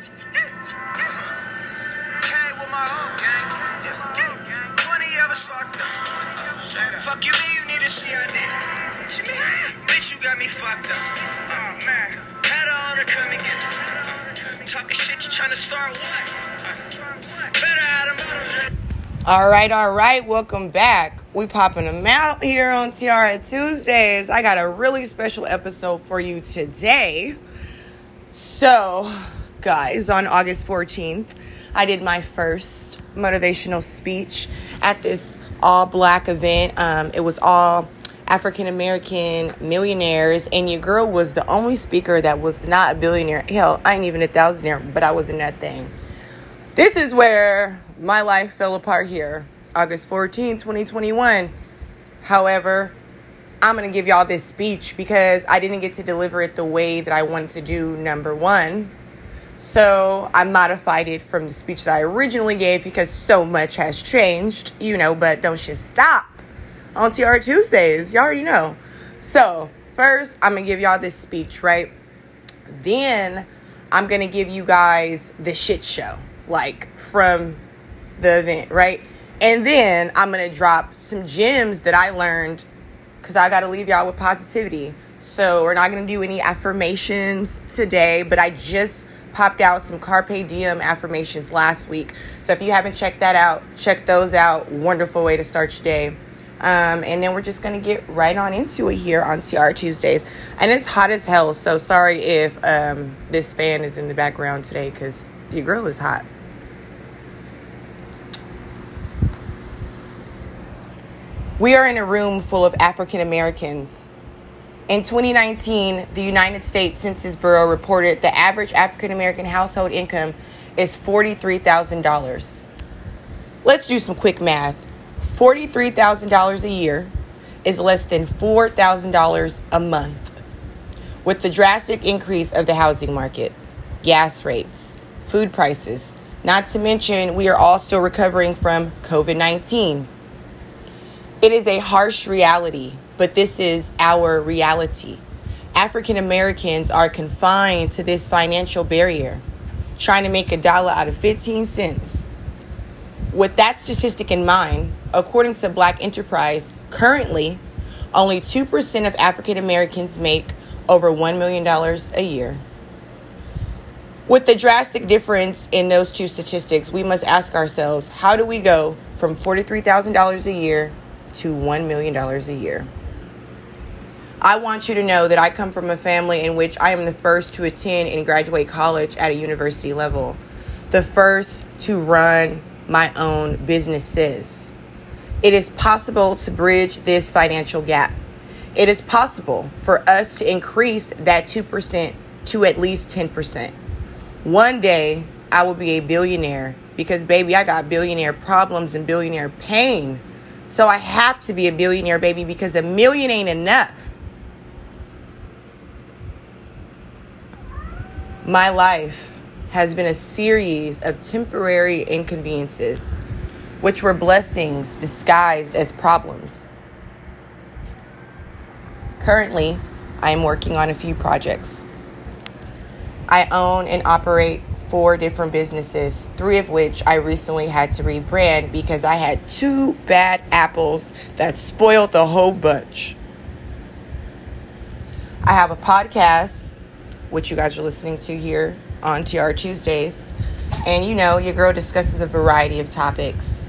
Came with my whole gang. 20 of us locked up. Fuck you, mean you need a CID. What you mean? Bitch, you got me fucked up. Oh, man. Had her on her, come and get me. Talking shit, you tryna start what? Better have them. All right, all right, welcome back. We popping them out here on Tiara Tuesdays. I got a really special episode for you today. So, guys, on August 14th, I did my first motivational speech at this all black event. Um, it was all African American millionaires, and your girl was the only speaker that was not a billionaire. Hell, I ain't even a thousandaire, but I was in that thing. This is where my life fell apart here. August 14, 2021. However, I'm going to give y'all this speech because I didn't get to deliver it the way that I wanted to do, number one. So I modified it from the speech that I originally gave because so much has changed, you know, but don't just stop on Tiara Tuesdays. Y'all already know. So, first, I'm going to give y'all this speech, right? Then, I'm going to give you guys the shit show, like from the event, right? And then I'm going to drop some gems that I learned because I got to leave y'all with positivity. So, we're not going to do any affirmations today, but I just popped out some Carpe Diem affirmations last week. So, if you haven't checked that out, check those out. Wonderful way to start your day. Um, and then we're just going to get right on into it here on Tiara Tuesdays. And it's hot as hell. So, sorry if um, this fan is in the background today because your girl is hot. We are in a room full of African Americans. In 2019, the United States Census Bureau reported the average African American household income is $43,000. Let's do some quick math. $43,000 a year is less than $4,000 a month. With the drastic increase of the housing market, gas rates, food prices, not to mention we are all still recovering from COVID 19. It is a harsh reality, but this is our reality. African Americans are confined to this financial barrier, trying to make a dollar out of 15 cents. With that statistic in mind, according to Black Enterprise, currently only 2% of African Americans make over $1 million a year. With the drastic difference in those two statistics, we must ask ourselves how do we go from $43,000 a year to $1 million a year? I want you to know that I come from a family in which I am the first to attend and graduate college at a university level, the first to run my own businesses. It is possible to bridge this financial gap. It is possible for us to increase that 2% to at least 10%. One day, I will be a billionaire because, baby, I got billionaire problems and billionaire pain. So I have to be a billionaire, baby, because a million ain't enough. My life has been a series of temporary inconveniences, which were blessings disguised as problems. Currently, I am working on a few projects. I own and operate four different businesses, three of which I recently had to rebrand because I had two bad apples that spoiled the whole bunch. I have a podcast, which you guys are listening to here on Tiara Tuesdays. And you know, your girl discusses a variety of topics.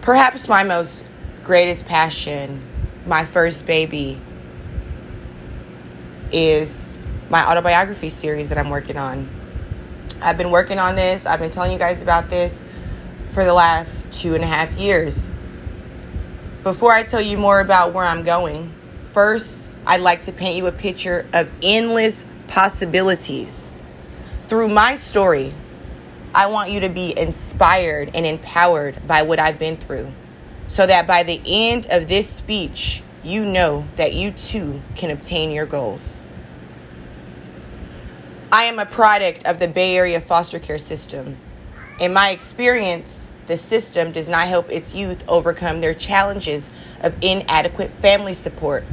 Perhaps my most greatest passion, my first baby, is my autobiography series that I'm working on. I've been working on this, I've been telling you guys about this for the last two and a half years. Before I tell you more about where I'm going, first, I'd like to paint you a picture of endless possibilities. Through my story, I want you to be inspired and empowered by what I've been through so that by the end of this speech, you know that you too can obtain your goals. I am a product of the Bay Area foster care system. In my experience, the system does not help its youth overcome their challenges of inadequate family support.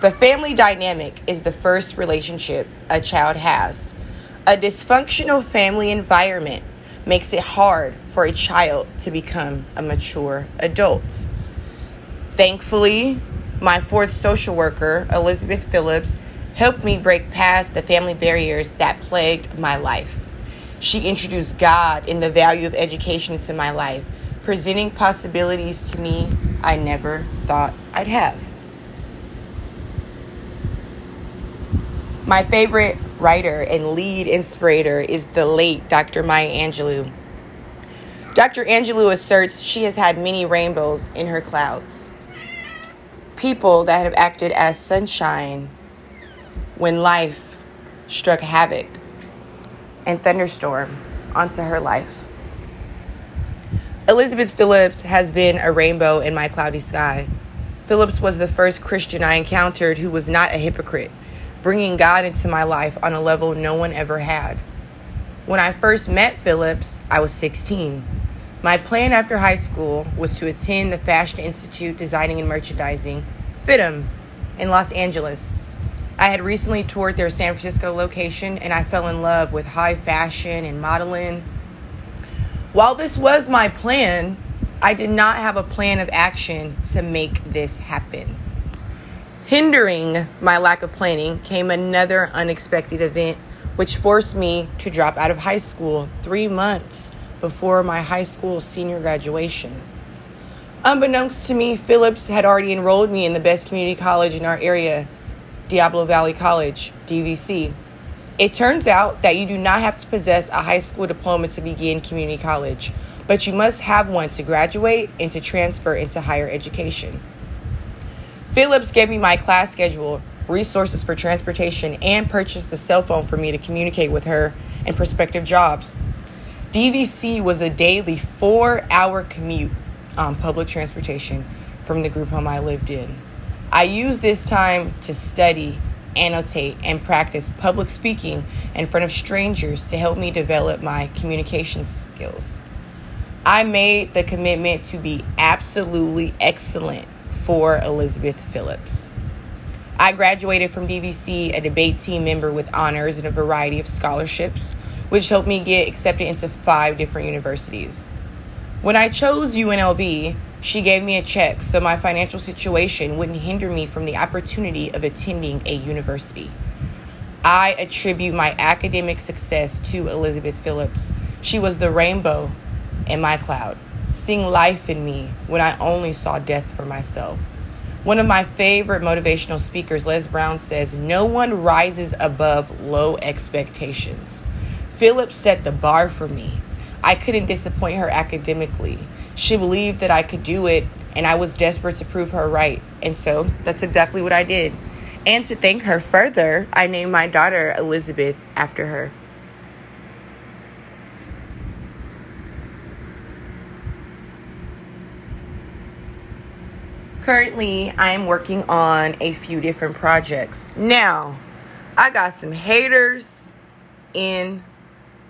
The family dynamic is the first relationship a child has. A dysfunctional family environment makes it hard for a child to become a mature adult. Thankfully, my fourth social worker, Elizabeth Phillips, helped me break past the family barriers that plagued my life. She introduced God and the value of education into my life, presenting possibilities to me I never thought I'd have. My favorite writer and lead inspirator is the late Dr. Maya Angelou. Dr. Angelou asserts she has had many rainbows in her clouds. People that have acted as sunshine when life struck havoc and thunderstorm onto her life. Elizabeth Phillips has been a rainbow in my cloudy sky. Phillips was the first Christian I encountered who was not a hypocrite, bringing God into my life on a level no one ever had. When I first met Phillips, I was 16. My plan after high school was to attend the Fashion Institute Designing and Merchandising, FIDM, in Los Angeles. I had recently toured their San Francisco location and I fell in love with high fashion and modeling while this was my plan, I did not have a plan of action to make this happen. Hindering my lack of planning came another unexpected event, which forced me to drop out of high school three months before my high school senior graduation. Unbeknownst to me, Phillips had already enrolled me in the best community college in our area, Diablo Valley College, DVC. It turns out that you do not have to possess a high school diploma to begin community college, but you must have one to graduate and to transfer into higher education. Phillips gave me my class schedule, resources for transportation, and purchased the cell phone for me to communicate with her and prospective jobs. DVC was a daily four hour commute on public transportation from the group home I lived in. I used this time to study annotate, and practice public speaking in front of strangers to help me develop my communication skills. I made the commitment to be absolutely excellent for Elizabeth Phillips. I graduated from DVC a debate team member with honors and a variety of scholarships, which helped me get accepted into five different universities. When I chose UNLV, she gave me a check so my financial situation wouldn't hinder me from the opportunity of attending a university. I attribute my academic success to Elizabeth Phillips. She was the rainbow in my cloud, seeing life in me when I only saw death for myself. One of my favorite motivational speakers, Les Brown, says, No one rises above low expectations. Phillips set the bar for me. I couldn't disappoint her academically. She believed that I could do it, and I was desperate to prove her right. And so that's exactly what I did. And to thank her further, I named my daughter Elizabeth after her. Currently, I am working on a few different projects. Now, I got some haters in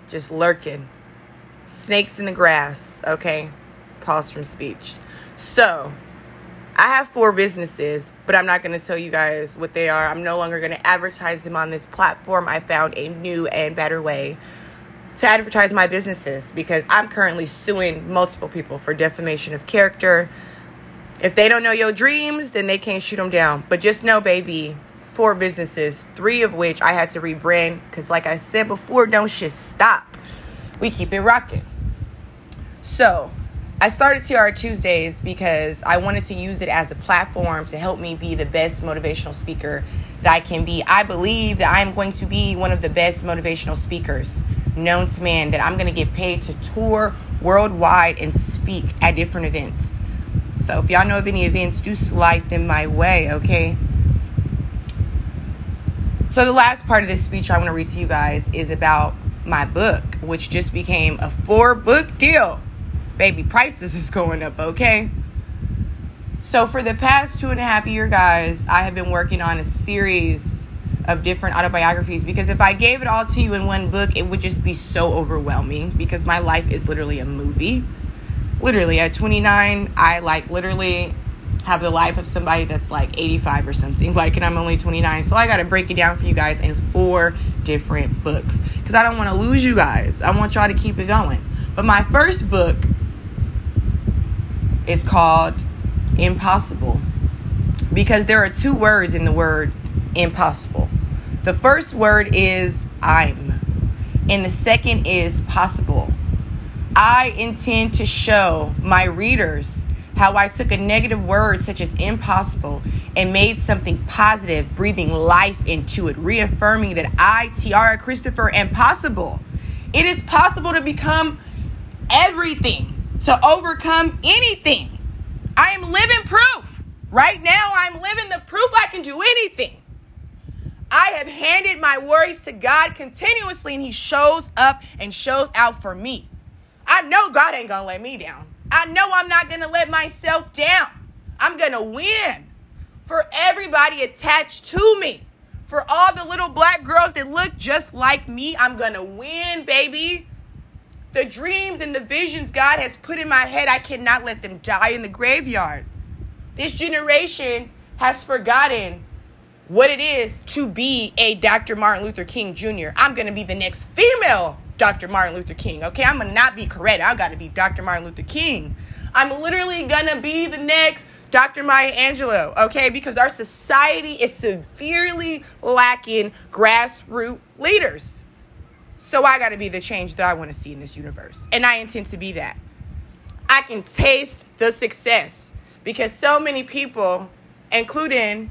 just lurking. Snakes in the grass, okay? pause from speech. So, I have four businesses, but I'm not going to tell you guys what they are. I'm no longer going to advertise them on this platform. I found a new and better way to advertise my businesses because I'm currently suing multiple people for defamation of character. If they don't know your dreams, then they can't shoot them down. But just know, baby, four businesses, three of which I had to rebrand because, like I said before, don't shit stop. We keep it rocking. So, I started Tiara Tuesdays because I wanted to use it as a platform to help me be the best motivational speaker that I can be. I believe that I'm going to be one of the best motivational speakers known to man, that I'm going to get paid to tour worldwide and speak at different events. So if y'all know of any events, do slide them my way, okay? So the last part of this speech I want to read to you guys is about my book, which just became a four book deal baby prices is going up, okay? So for the past two and a half year, guys, I have been working on a series of different autobiographies because if I gave it all to you in one book, it would just be so overwhelming because my life is literally a movie. Literally, at 29, I like literally have the life of somebody that's like 85 or something. Like, and I'm only 29. So I got to break it down for you guys in four different books because I don't want to lose you guys. I want y'all to keep it going. But my first book is called Impossible because there are two words in the word impossible. The first word is I'm, and the second is possible. I intend to show my readers how I took a negative word such as impossible and made something positive, breathing life into it, reaffirming that I, Tiara Christopher, am possible. It is possible to become everything, to overcome anything. I am living proof. Right now, I'm living the proof I can do anything. I have handed my worries to God continuously, and He shows up and shows out for me. I know God ain't gonna let me down. I know I'm not going to let myself down. I'm going to win for everybody attached to me. For all the little black girls that look just like me, I'm going to win, baby. The dreams and the visions God has put in my head, I cannot let them die in the graveyard. This generation has forgotten what it is to be a Dr. Martin Luther King Jr. I'm going to be the next female Dr. Martin Luther King. Okay, I'm gonna not be correct. I gotta be Dr. Martin Luther King. I'm literally gonna be the next Dr. Maya Angelou, okay? Because our society is severely lacking grassroots leaders. So I gotta be the change that I wanna see in this universe. And I intend to be that. I can taste the success because so many people, including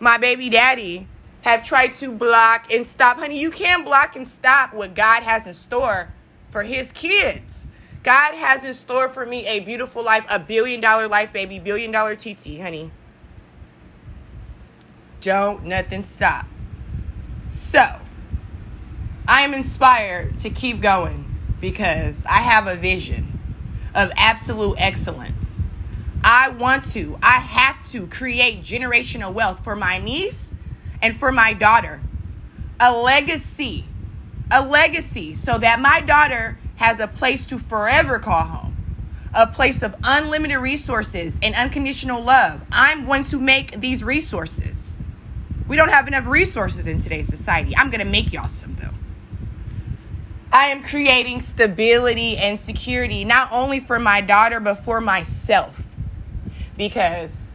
my baby daddy, have tried to block and stop. Honey, you can't block and stop what God has in store for his kids. God has in store for me a beautiful life, a billion dollar life, baby, billion dollar TT, honey. Don't nothing stop. So, I am inspired to keep going because I have a vision of absolute excellence. I want to, I have to create generational wealth for my niece and for my daughter. A legacy. A legacy so that my daughter has a place to forever call home. A place of unlimited resources and unconditional love. I'm going to make these resources. We don't have enough resources in today's society. I'm going to make y'all some, though. I am creating stability and security, not only for my daughter, but for myself. Because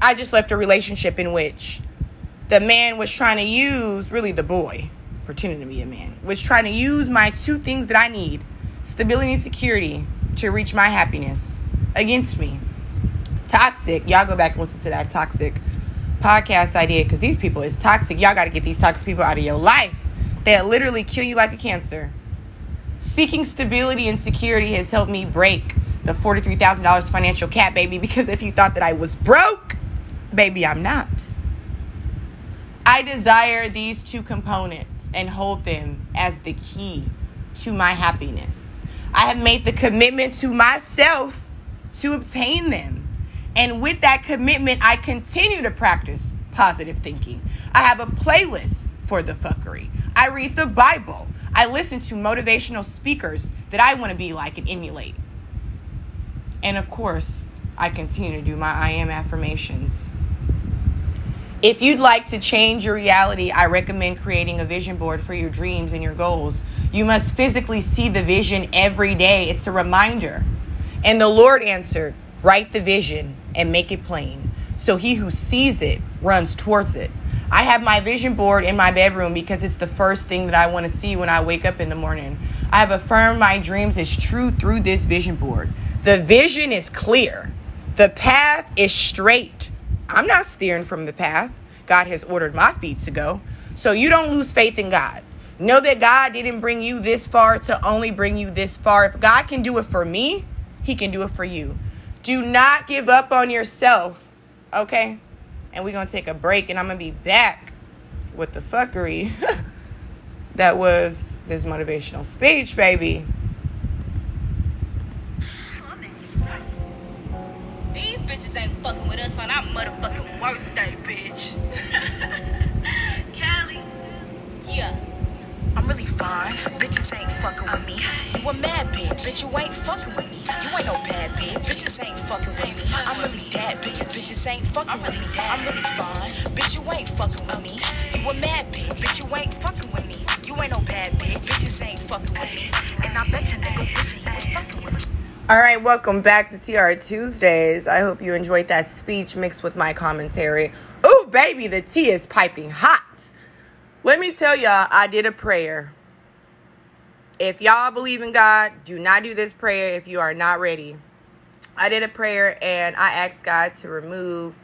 I just left a relationship in which the man was trying to use, really the boy, pretending to be a man, was trying to use my two things that I need stability and security to reach my happiness against me. Toxic. Y'all go back and listen to that toxic podcast I did because these people is toxic. Y'all got to get these toxic people out of your life. They'll literally kill you like a cancer. Seeking stability and security has helped me break the $43,000 financial cap, baby, because if you thought that I was broke, baby, I'm not. I desire these two components and hold them as the key to my happiness. I have made the commitment to myself to obtain them. And with that commitment, I continue to practice positive thinking. I have a playlist for the fuckery. I read the Bible. I listen to motivational speakers that I want to be like and emulate. And of course, I continue to do my I am affirmations. If you'd like to change your reality, I recommend creating a vision board for your dreams and your goals. You must physically see the vision every day. It's a reminder. And the Lord answered, Write the vision and make it plain. So he who sees it runs towards it. I have my vision board in my bedroom because it's the first thing that I want to see when I wake up in the morning. I have affirmed my dreams as true through this vision board. The vision is clear, the path is straight. I'm not steering from the path. God has ordered my feet to go. So you don't lose faith in God. Know that God didn't bring you this far to only bring you this far. If God can do it for me, He can do it for you. Do not give up on yourself, okay? And we're going to take a break, and I'm going to be back with the fuckery that was this motivational speech, baby. Bitches ain't fucking with us on our motherfucking worst day, bitch. Callie. Yeah. I'm really fine. Bitches ain't fucking with me. You a mad bitch. Bitch, you ain't fucking with me. You ain't no bad bitch. Bitches ain't fucking with me. I'm really bad. Bitches, bitches ain't fucking with me. I'm really fine. Bitch, you ain't fucking with me. You a mad bitch. Bitch, you ain't fucking with me. You ain't no bad bitch. Bitches ain't All right, welcome back to Tiara Tuesdays. I hope you enjoyed that speech mixed with my commentary. Ooh, baby, the tea is piping hot. Let me tell y'all, I did a prayer. If y'all believe in God, do not do this prayer if you are not ready. I did a prayer and I asked God to remove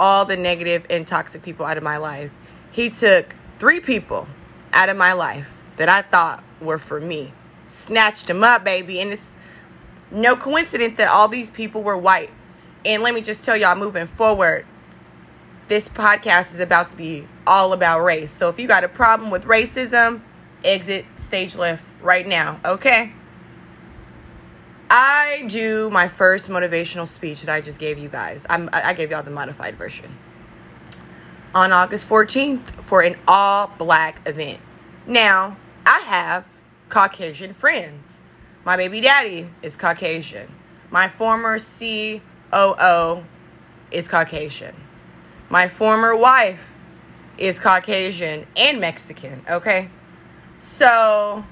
all the negative and toxic people out of my life. He took three people out of my life that I thought were for me, snatched them up, baby. And it's no coincidence that all these people were white. And let me just tell y'all, moving forward, this podcast is about to be all about race. So if you got a problem with racism, exit stage left right now, okay? I do my first motivational speech that I just gave you guys. I'm, I gave y'all the modified version on August 14th for an all black event. Now, I have Caucasian friends. My baby daddy is Caucasian. My former COO is Caucasian. My former wife is Caucasian and Mexican, okay? So,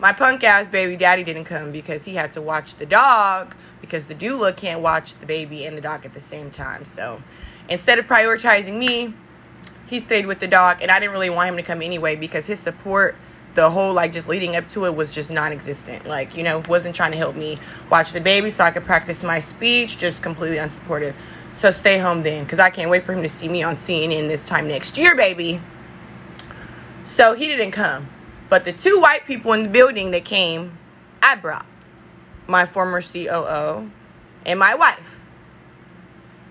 my punk ass baby daddy didn't come because he had to watch the dog because the doula can't watch the baby and the dog at the same time. So, instead of prioritizing me, he stayed with the dog, and I didn't really want him to come anyway because his support the whole like just leading up to it was just non-existent like you know wasn't trying to help me watch the baby so i could practice my speech just completely unsupportive so stay home then because i can't wait for him to see me on cnn this time next year baby so he didn't come but the two white people in the building that came i brought my former coo and my wife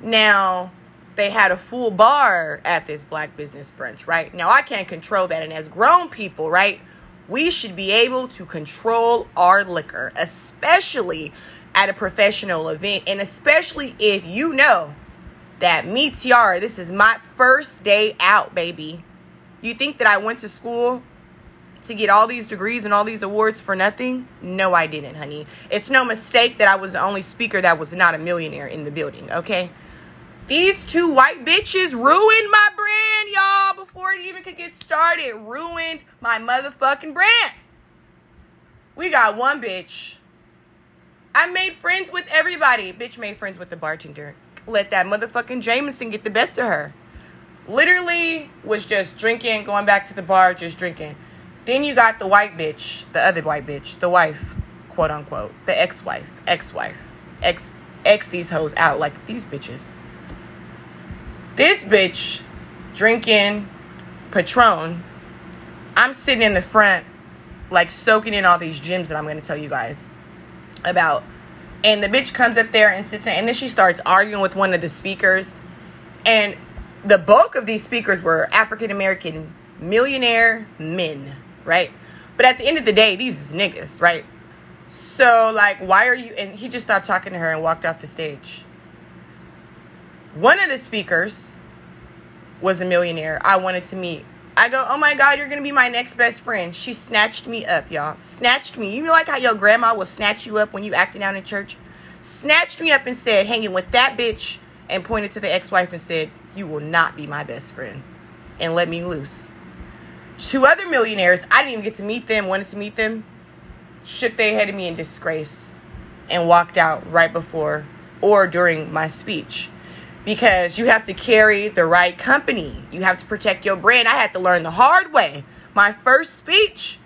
now they had a full bar at this black business brunch, right? Now I can't control that. And as grown people, right, we should be able to control our liquor, especially at a professional event, and especially if you know that me, Tiara, this is my first day out, baby. You think that I went to school to get all these degrees and all these awards for nothing? No, I didn't, honey. It's no mistake that I was the only speaker that was not a millionaire in the building, okay? These two white bitches ruined my brand, y'all, before it even could get started. Ruined my motherfucking brand. We got one bitch. I made friends with everybody. Bitch made friends with the bartender. Let that motherfucking Jameson get the best of her. Literally was just drinking, going back to the bar, just drinking. Then you got the white bitch, the other white bitch, the wife, quote unquote, the ex-wife, ex-wife, ex, ex these hoes out like these bitches. This bitch drinking Patron. I'm sitting in the front, like soaking in all these gems that I'm going to tell you guys about. And the bitch comes up there and sits there, and then she starts arguing with one of the speakers. And the bulk of these speakers were African American millionaire men, right? But at the end of the day, these is niggas, right? So, like, why are you? And he just stopped talking to her and walked off the stage. One of the speakers was a millionaire I wanted to meet. I go, oh my God, you're gonna be my next best friend. She snatched me up, y'all. Snatched me. You know, like how your grandma will snatch you up when you acting out in church? Snatched me up and said, hanging with that bitch, and pointed to the ex wife and said, You will not be my best friend. And let me loose. Two other millionaires, I didn't even get to meet them, wanted to meet them, shook their head at me in disgrace and walked out right before or during my speech because you have to carry the right company. You have to protect your brand. I had to learn the hard way. My first speech,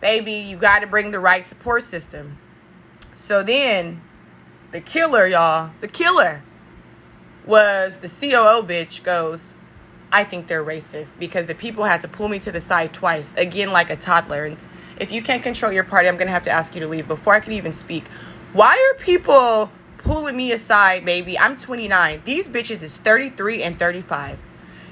baby, you got to bring the right support system. So then, the killer, y'all, the killer was the COO bitch goes, I think they're racist because the people had to pull me to the side twice, again, like a toddler. And if you can't control your party, I'm going to have to ask you to leave before I can even speak. Why are people pulling me aside, baby. I'm 29. These bitches is 33 and 35.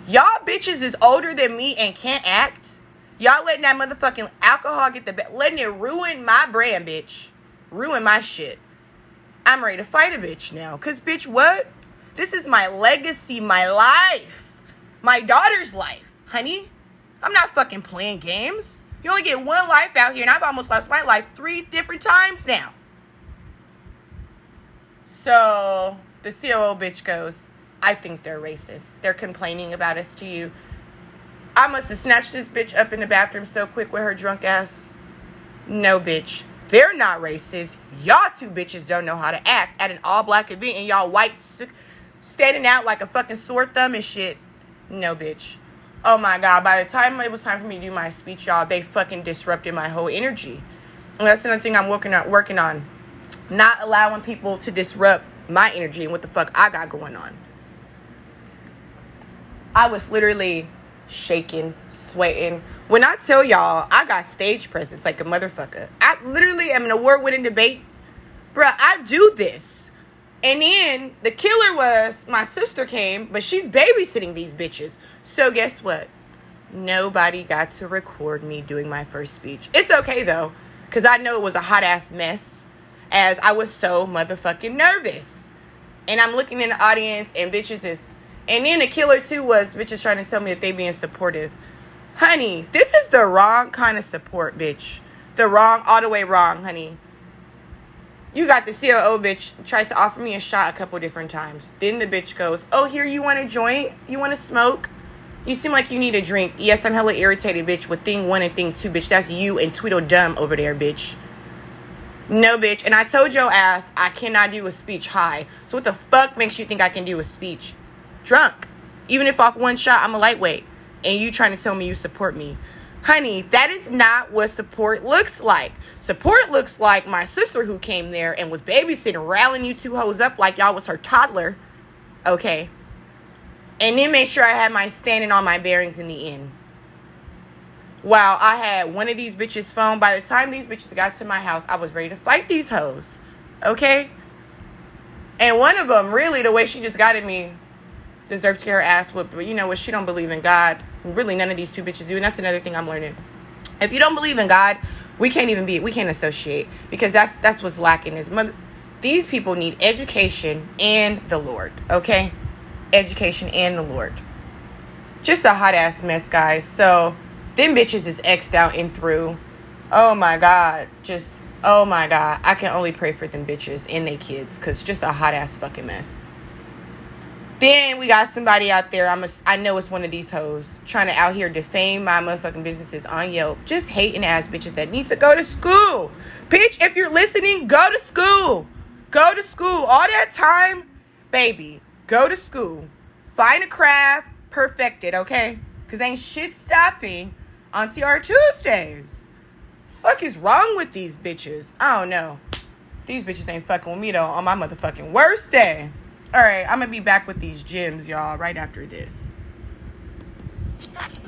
Y'all bitches is older than me and can't act. Y'all letting that motherfucking alcohol get the be- letting it ruin my brand, bitch. Ruin my shit. I'm ready to fight a bitch now. Cause bitch, what? This is my legacy, my life. My daughter's life, honey. I'm not fucking playing games. You only get one life out here, and I've almost lost my life three different times now. So the COO bitch goes, I think they're racist. They're complaining about us to you. I must have snatched this bitch up in the bathroom so quick with her drunk ass. No, bitch. They're not racist. Y'all two bitches don't know how to act at an all black event and y'all white standing out like a fucking sore thumb and shit. No, bitch. Oh my god, by the time it was time for me to do my speech, y'all, they fucking disrupted my whole energy. And that's another thing I'm working on working on. Not allowing people to disrupt my energy and what the fuck I got going on. I was literally shaking, sweating. When I tell y'all I got stage presence like a motherfucker, I literally am an award winning debate. Bruh, I do this. And then the killer was my sister came, but she's babysitting these bitches. So guess what? Nobody got to record me doing my first speech. It's okay though, because I know it was a hot ass mess as I was so motherfucking nervous. And I'm looking in the audience and bitches is and then the killer too was bitches trying to tell me that they being supportive. Honey, this is the wrong kind of support, bitch. The wrong, all the way wrong, honey. You got the COO bitch tried to offer me a shot a couple different times. Then the bitch goes, Oh, here, you want a joint? You want to smoke? You seem like you need a drink. Yes, I'm hella irritated, bitch, with thing one and thing two, bitch. That's you and Tweedledum over there, bitch. No, bitch. And I told your ass I cannot do a speech high. So what the fuck makes you think I can do a speech drunk? Even if off one shot, I'm a lightweight. And you trying to tell me you support me. Honey, that is not what support looks like. Support looks like my sister who came there and was babysitting, rallying you two hoes up like y'all was her toddler. Okay. And then make sure I had my standing on my bearings in the end. Wow, I had one of these bitches' phone. By the time these bitches got to my house, I was ready to fight these hoes. Okay? And one of them, really, the way she just got at me, deserves to get her ass whooped. But you know what? She don't believe in God. Really, none of these two bitches do. And that's another thing I'm learning. If you don't believe in God, we can't even be. We can't associate because that's that's what's lacking. Is mother. These people need education and the Lord. Okay, education and the Lord. Just a hot ass mess, guys. So them bitches is xed out and through. Oh my God. Just oh my God. I can only pray for them bitches and they kids because just a hot ass fucking mess. Then we got somebody out there. I'm a, I know it's one of these hoes trying to out here defame my motherfucking businesses on Yelp. Just hating ass bitches that need to go to school. Bitch, if you're listening, go to school. Go to school. All that time, baby, go to school. Find a craft, perfect it, okay? Because ain't shit stopping on Tiara Tuesdays. What the fuck is wrong with these bitches? I don't know. These bitches ain't fucking with me though on my motherfucking worst day. All right, I'm gonna be back with these gems, y'all, right after this.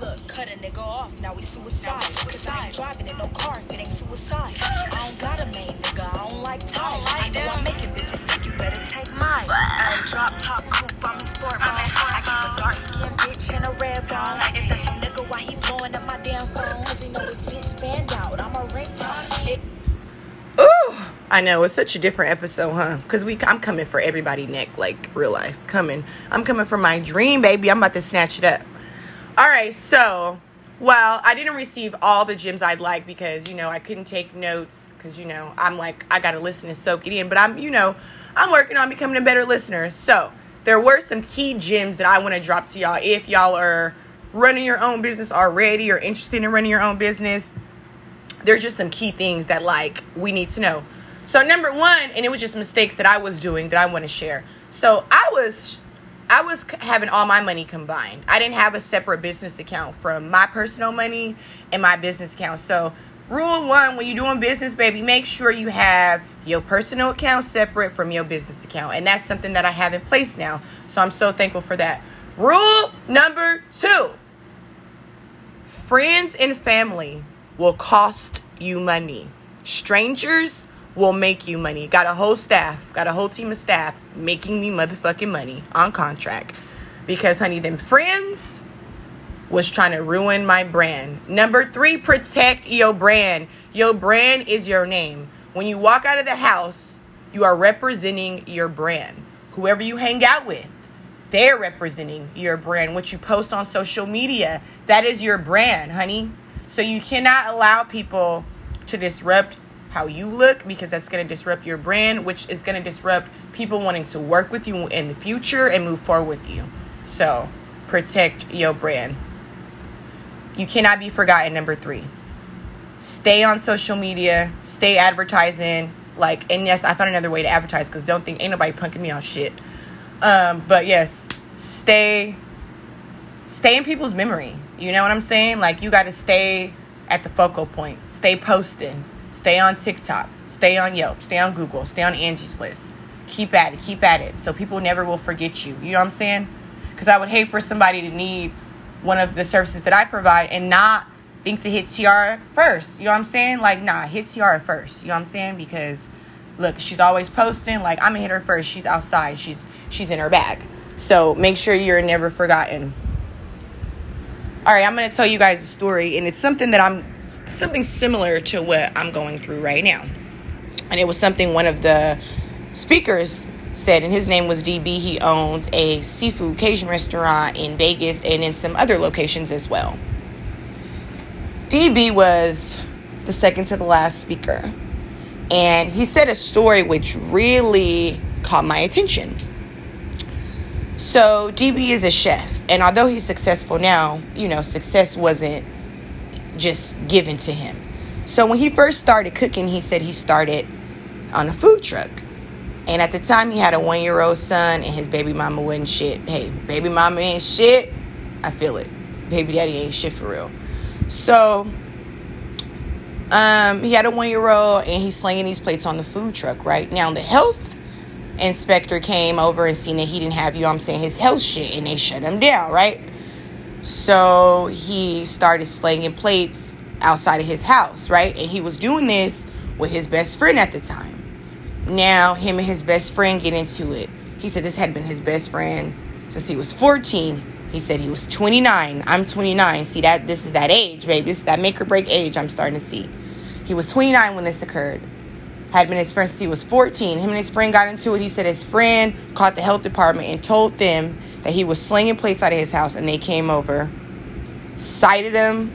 Look, cut a nigga off, now we suicide. Cause I ain't driving in no car if it ain't suicide. I don't got a main nigga, I don't like time. I know I'm making bitches sick, you better take mine. I ain't drop top coupe, I'm in sport mode. I give a dark skinned bitch and a red bone. If that's your I know it's such a different episode, huh? Cause we, I'm coming for everybody neck, like real life. Coming, I'm coming for my dream, baby. I'm about to snatch it up. All right, so well, I didn't receive all the gems I'd like because you know I couldn't take notes because you know I'm like I gotta listen and soak it in. But I'm you know I'm working on becoming a better listener. So there were some key gems that I want to drop to y'all if y'all are running your own business already or interested in running your own business there's just some key things that like we need to know. So number one, and it was just mistakes that I was doing that I want to share. So I was I was having all my money combined. I didn't have a separate business account from my personal money and my business account. So rule one, when you're doing business, baby, make sure you have your personal account separate from your business account. And that's something that I have in place now. So I'm so thankful for that. Rule number two friends and family will cost you money. Strangers will make you money. Got a whole staff, got a whole team of staff making me motherfucking money on contract. Because, honey, them friends was trying to ruin my brand. Number three, protect your brand. Your brand is your name. When you walk out of the house, you are representing your brand. Whoever you hang out with, they're representing your brand. What you post on social media, that is your brand, honey. So you cannot allow people to disrupt how you look because that's going to disrupt your brand, which is going to disrupt people wanting to work with you in the future and move forward with you. So protect your brand. You cannot be forgotten. Number three, stay on social media, stay advertising. Like, and yes, I found another way to advertise because don't think ain't nobody punking me on shit. Um, but yes, stay, stay in people's memory. You know what I'm saying? Like, you got to stay at the focal point. Stay posting. Stay on TikTok. Stay on Yelp. Stay on Google. Stay on Angie's List. Keep at it. Keep at it. So people never will forget you. You know what I'm saying? Because I would hate for somebody to need one of the services that I provide and not think to hit TR first. You know what I'm saying? Like, nah, hit TR first. You know what I'm saying? Because look, she's always posting. Like, I'm gonna hit her first. She's outside. She's she's in her bag. So make sure you're never forgotten. All right, I'm gonna tell you guys a story, and it's something that I'm something similar to what I'm going through right now. And it was something one of the speakers said, and his name was DB. He owns a seafood Cajun restaurant in Vegas and in some other locations as well. DB was the second to the last speaker, and he said a story which really caught my attention. So, DB is a chef, and although he's successful now, you know, success wasn't just given to him. So, when he first started cooking, he said he started on a food truck. And at the time, he had a one year old son, and his baby mama wasn't shit. Hey, baby mama ain't shit. I feel it. Baby daddy ain't shit for real. So, um, he had a one year old, and he's slinging these plates on the food truck, right? Now, the health inspector came over and seen that he didn't have, you know I'm saying, his health shit, and they shut him down, right? So, he started slinging plates outside of his house, right? And he was doing this with his best friend at the time now him and his best friend get into it. He said this had been his best friend since he was 14. He said he was 29. I'm 29. See that this is that age, baby. This is that make or break age I'm starting to see. He was 29 when this occurred. Had been his friend since he was 14. Him and his friend got into it. He said his friend called the health department and told them that he was slinging plates out of his house and they came over, cited him,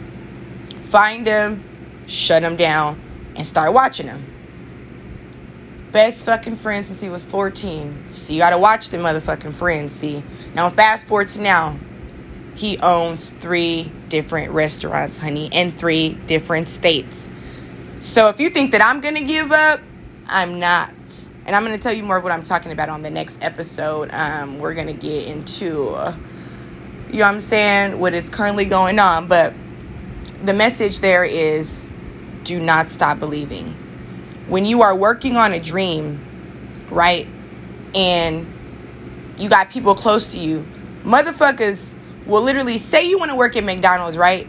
fined him, shut him down, and started watching him best fucking friend since he was 14. See, you gotta watch the motherfucking friends, see. Now fast forward to now. He owns three different restaurants, honey, in three different states. So if you think that I'm gonna give up, I'm not. And I'm gonna tell you more of what I'm talking about on the next episode. Um, we're gonna get into you know I'm saying, what is currently going on. But the message there is do not stop believing when you are working on a dream, right? And you got people close to you, motherfuckers will literally say you want to work at McDonald's, right?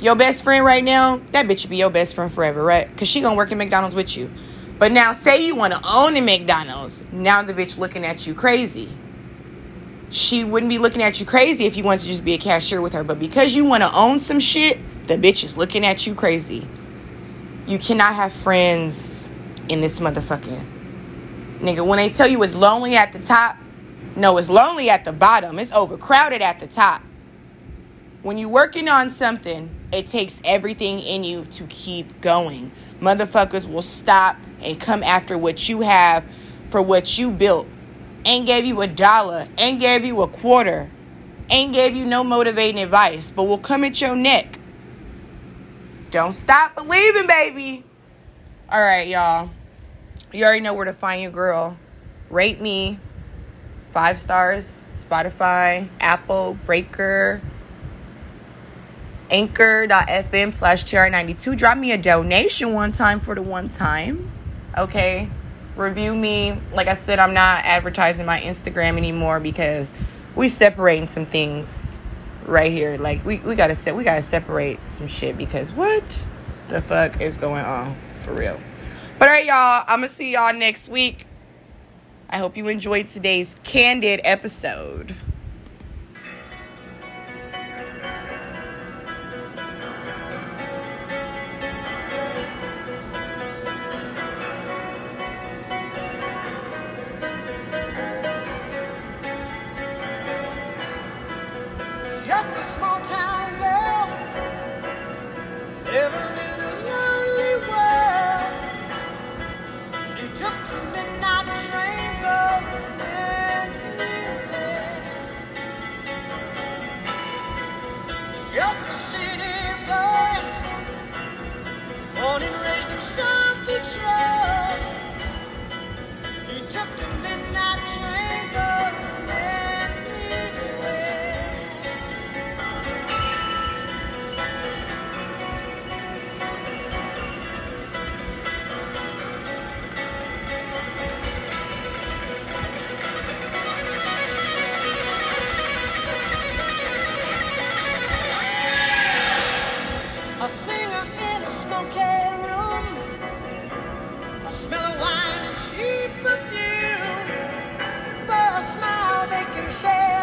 Your best friend right now, that bitch should be your best friend forever, right? Because she gonna work at McDonald's with you. But now, say you want to own a McDonald's, now the bitch looking at you crazy. She wouldn't be looking at you crazy if you wanted to just be a cashier with her. But because you want to own some shit, the bitch is looking at you crazy. You cannot have friends in this motherfucking nigga. When they tell you it's lonely at the top, no, it's lonely at the bottom. It's overcrowded at the top. When you're working on something, it takes everything in you to keep going. Motherfuckers will stop and come after what you have for what you built. Ain't gave you a dollar, ain't gave you a quarter, ain't gave you no motivating advice, but will come at your neck. Don't stop believing, baby. All right, y'all. You already know where to find your girl. Rate me. Five stars. Spotify, Apple, Breaker, anchor.fm slash tiara92. Drop me a donation one time for the one time. Okay. Review me. Like I said, I'm not advertising my Instagram anymore because we separating some things right here. Like we, we gotta set we gotta separate some shit because what the fuck is going on for real. But alright y'all, I'ma see y'all next week. I hope you enjoyed today's candid episode. Can share